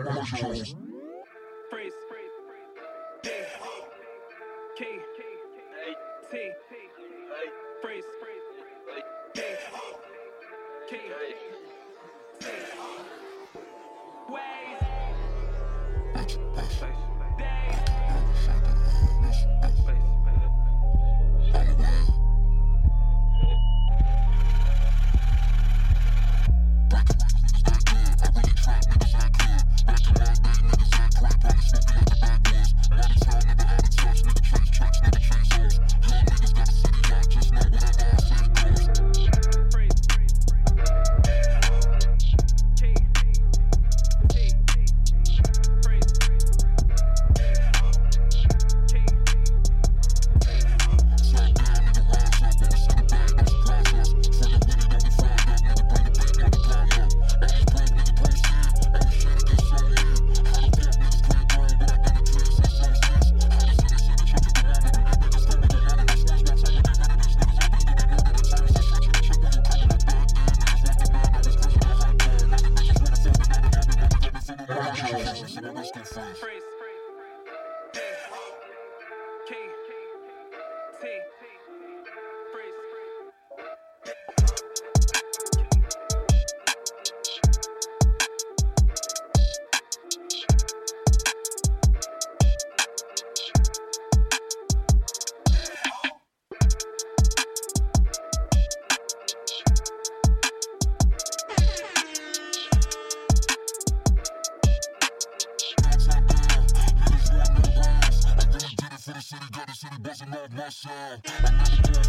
Freeze. T. Freeze. Key. T. Waves. much that's left. Freeze. city Key. T. my Freeze.